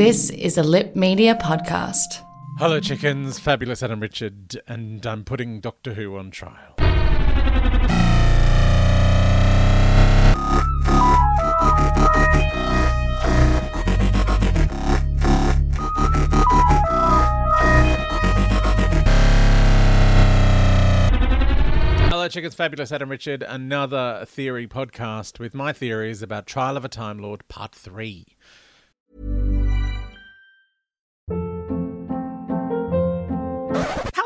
This is a Lip Media podcast. Hello, chickens. Fabulous Adam Richard, and I'm putting Doctor Who on trial. Hello, chickens. Fabulous Adam Richard, another theory podcast with my theories about Trial of a Time Lord Part 3.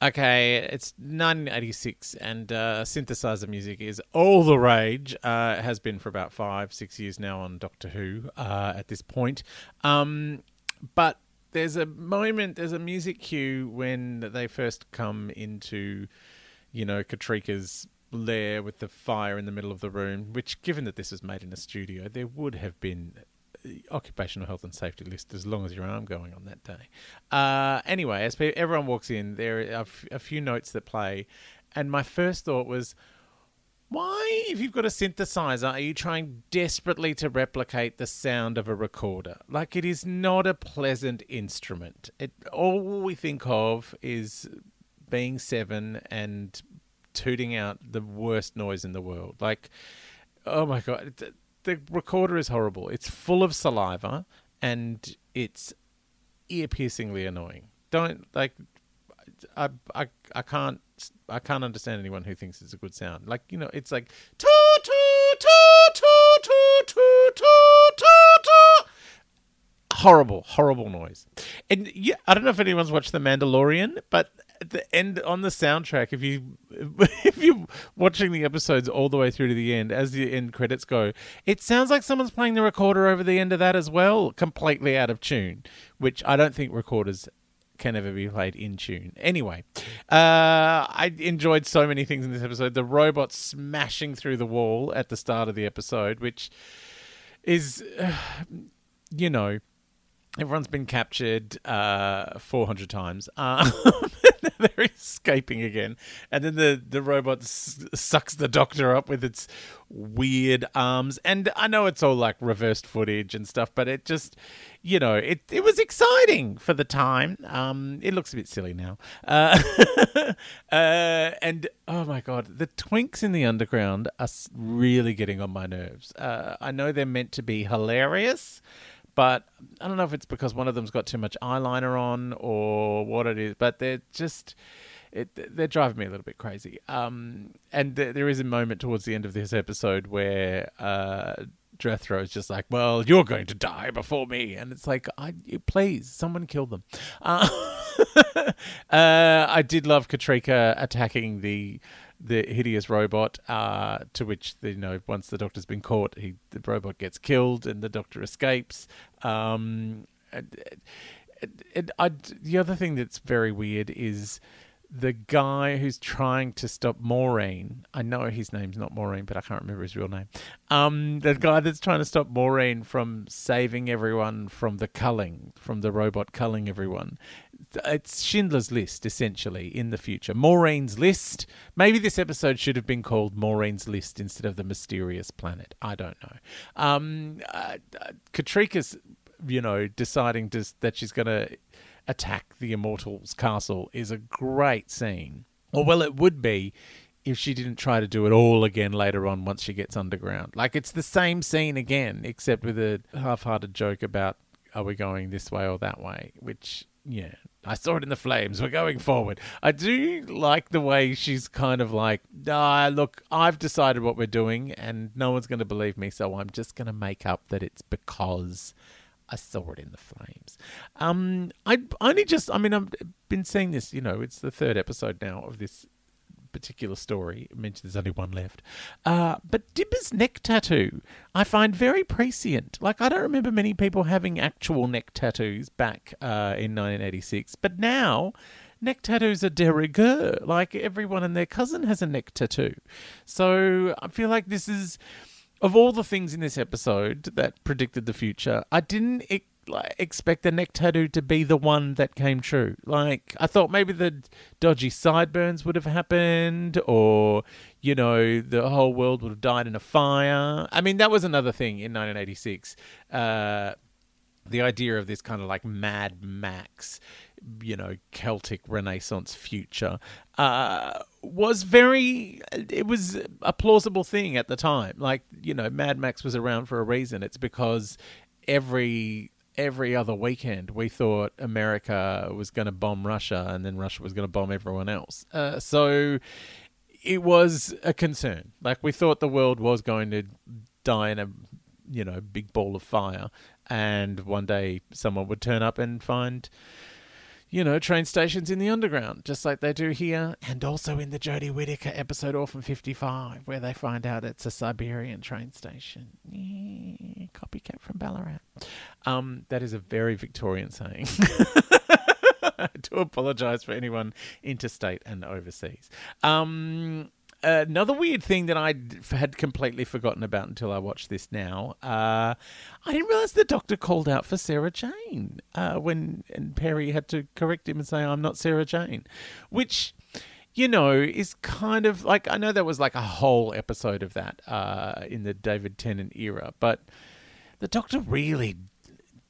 Okay, it's 1986, and uh, synthesizer music is all the rage. Uh, has been for about five, six years now on Doctor Who uh, at this point. Um, but there's a moment, there's a music cue when they first come into, you know, Katryca's lair with the fire in the middle of the room, which, given that this was made in a studio, there would have been occupational health and safety list as long as your arm going on that day. Uh, anyway, as everyone walks in, there are a, few notes that play, and my first thought was, why, if you've got a synthesizer, are you trying desperately to replicate the sound of a recorder? Like it is not a pleasant instrument. It all we think of is being seven and tooting out the worst noise in the world. Like, oh my god, the recorder is horrible. It's full of saliva and it's ear piercingly annoying. Don't like. I, I I can't I can't understand anyone who thinks it's a good sound. Like you know, it's like toot toot toot toot toot toot toot toot. Horrible, horrible noise. And yeah, I don't know if anyone's watched The Mandalorian, but at the end on the soundtrack, if you if you're watching the episodes all the way through to the end, as the end credits go, it sounds like someone's playing the recorder over the end of that as well, completely out of tune. Which I don't think recorders can ever be played in tune. Anyway, uh, I enjoyed so many things in this episode. The robot smashing through the wall at the start of the episode, which is, uh, you know, everyone's been captured uh, 400 times. Uh, they're escaping again. And then the, the robot s- sucks the doctor up with its weird arms. And I know it's all like reversed footage and stuff, but it just, you know, it, it was exciting for the time. Um, it looks a bit silly now. Uh, uh, and oh my God, the twinks in the underground are really getting on my nerves. Uh, I know they're meant to be hilarious but I don't know if it's because one of them's got too much eyeliner on or what it is, but they're just it, they're driving me a little bit crazy. Um, and th- there is a moment towards the end of this episode where uh, Drathro is just like, "Well, you're going to die before me," and it's like, "I please, someone kill them." Uh, uh, I did love Katryca attacking the the hideous robot. Uh, to which you know, once the Doctor's been caught, he the robot gets killed and the Doctor escapes. Um, and, and I, the other thing that's very weird is the guy who's trying to stop Maureen. I know his name's not Maureen, but I can't remember his real name. Um, the guy that's trying to stop Maureen from saving everyone from the culling, from the robot culling everyone. It's Schindler's List, essentially, in the future. Maureen's List. Maybe this episode should have been called Maureen's List instead of The Mysterious Planet. I don't know. Um, uh, uh, Katryca's, you know, deciding to, that she's going to attack the Immortals castle is a great scene. Or, well, it would be if she didn't try to do it all again later on once she gets underground. Like, it's the same scene again, except with a half hearted joke about are we going this way or that way, which, yeah. I saw it in the flames. We're going forward. I do like the way she's kind of like, ah, look, I've decided what we're doing, and no one's going to believe me, so I'm just going to make up that it's because I saw it in the flames. Um, I only just, I mean, I've been seeing this. You know, it's the third episode now of this particular story. I mentioned there's only one left. Uh, but Dibber's neck tattoo, I find very prescient. Like, I don't remember many people having actual neck tattoos back uh, in 1986, but now neck tattoos are de rigueur. Like, everyone and their cousin has a neck tattoo. So I feel like this is of all the things in this episode that predicted the future, I didn't e- like, expect the neck tattoo to be the one that came true. Like, I thought maybe the dodgy sideburns would have happened, or, you know, the whole world would have died in a fire. I mean, that was another thing in 1986. Uh, the idea of this kind of like Mad Max, you know, Celtic Renaissance future uh, was very. It was a plausible thing at the time. Like you know, Mad Max was around for a reason. It's because every every other weekend we thought America was going to bomb Russia and then Russia was going to bomb everyone else. Uh, so it was a concern. Like we thought the world was going to die in a you know big ball of fire and one day someone would turn up and find you know train stations in the underground just like they do here and also in the Jodie Whittaker episode Orphan 55 where they find out it's a Siberian train station. Yeah, copycat from Ballarat. Um that is a very Victorian saying. I do apologize for anyone interstate and overseas. Um another weird thing that I had completely forgotten about until I watched this now. Uh, I didn't realize the doctor called out for Sarah Jane uh, when and Peri had to correct him and say, "I'm not Sarah Jane," which. You know, is kind of like I know there was like a whole episode of that uh, in the David Tennant era, but the Doctor really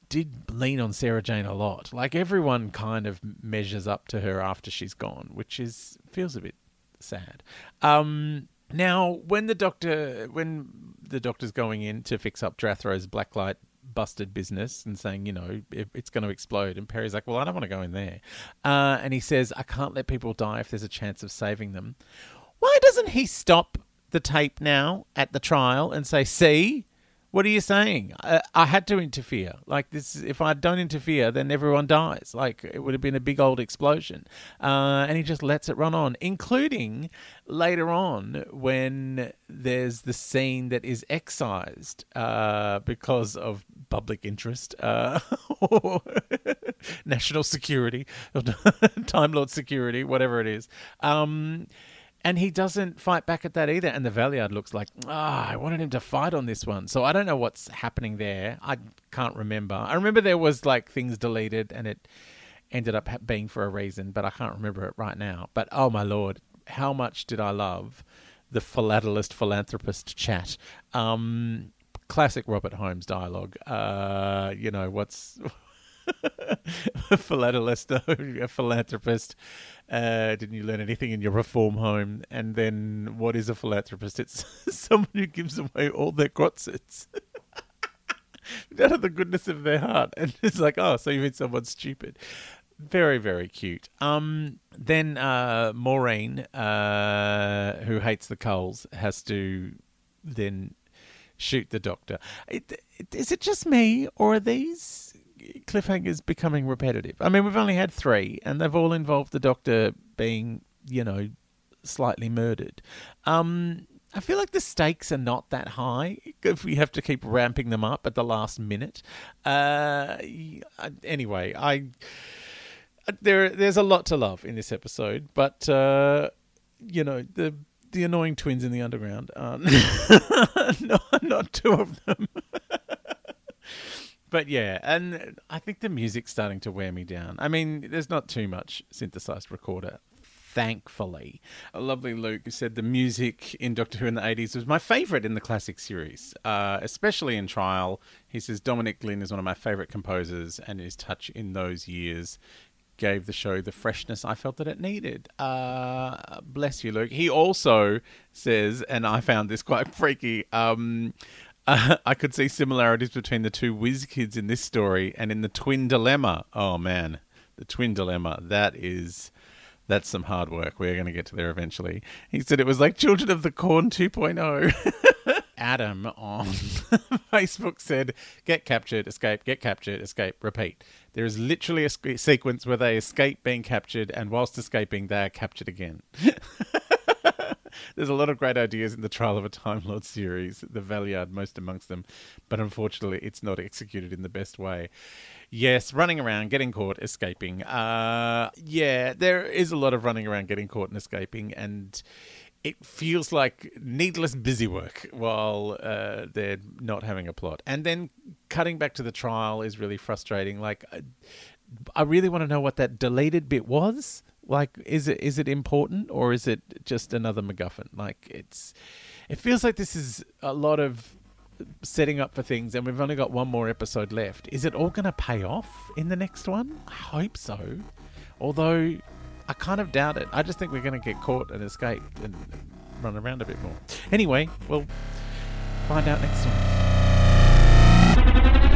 did lean on Sarah Jane a lot. Like everyone kind of measures up to her after she's gone, which is feels a bit sad. Um, now, when the doctor, when the doctor's going in to fix up Drathro's blacklight busted business and saying, you know, it's going to explode, and Peri's like, well, I don't want to go in there, uh, and he says, I can't let people die if there's a chance of saving them. Why doesn't he stop the tape now at the trial and say, see? What are you saying? I, I, had to interfere. Like this, if I don't interfere, then everyone dies. Like it would have been a big old explosion. Uh, and he just lets it run on, including later on when there's the scene that is excised uh, because of public interest uh, or national security, Time Lord security, whatever it is. Um, and he doesn't fight back at that either. And the Valeyard looks like, ah, oh, I wanted him to fight on this one. So I don't know what's happening there. I can't remember. I remember there was like things deleted and it ended up being for a reason, but I can't remember it right now. But oh my lord, how much did I love the philatelist philanthropist chat? Um, classic Robert Holmes dialogue. Uh, you know, what's. philatelist, a philanthropist. Uh, didn't you learn anything in your reform home? And then, what is a philanthropist? It's someone who gives away all their grotzits out of the goodness of their heart. And it's like, oh, so you mean someone stupid. Very, very cute. Um, then uh, Maureen, uh, who hates the Culls, has to then shoot the doctor. Is it just me, or are these cliffhangers becoming repetitive. I mean, we've only had three, and they've all involved the Doctor being, you know, slightly murdered. Um, I feel like the stakes are not that high if we have to keep ramping them up at the last minute. Uh, anyway, I there there's a lot to love in this episode, but uh, you know the the annoying twins in the underground aren't not, not two of them. but yeah, and I think the music's starting to wear me down. I mean, there's not too much synthesized recorder. Thankfully, a lovely Luke said the music in Doctor Who in the 80s was my favourite in the classic series, uh, especially in Trial. He says Dominic Glynn is one of my favourite composers, and his touch in those years gave the show the freshness I felt that it needed. Uh, bless you, Luke. He also says, and I found this quite freaky. Um, uh, I could see similarities between the two whiz kids in this story and in the twin dilemma. Oh man, the twin dilemma. That is. That's some hard work. We're going to get to there eventually. He said it was like Children of the Corn 2.0. Adam on Facebook said, Get captured, escape, get captured, escape, repeat. There is literally a sequence where they escape being captured, and whilst escaping, they are captured again. There's a lot of great ideas in the Trial of a Time Lord series, the Valeyard most amongst them, but unfortunately, it's not executed in the best way. Yes, running around, getting caught, escaping. Uh, yeah, there is a lot of running around, getting caught, and escaping, and it feels like needless busy work while uh, they're not having a plot. And then cutting back to the trial is really frustrating. Like, I, I really want to know what that deleted bit was. Like, is it is it important or is it just another MacGuffin? Like, it's it feels like this is a lot of setting up for things, and we've only got one more episode left. Is it all going to pay off in the next one? I hope so. Although I kind of doubt it. I just think we're going to get caught and escape and run around a bit more. Anyway, we'll find out next time.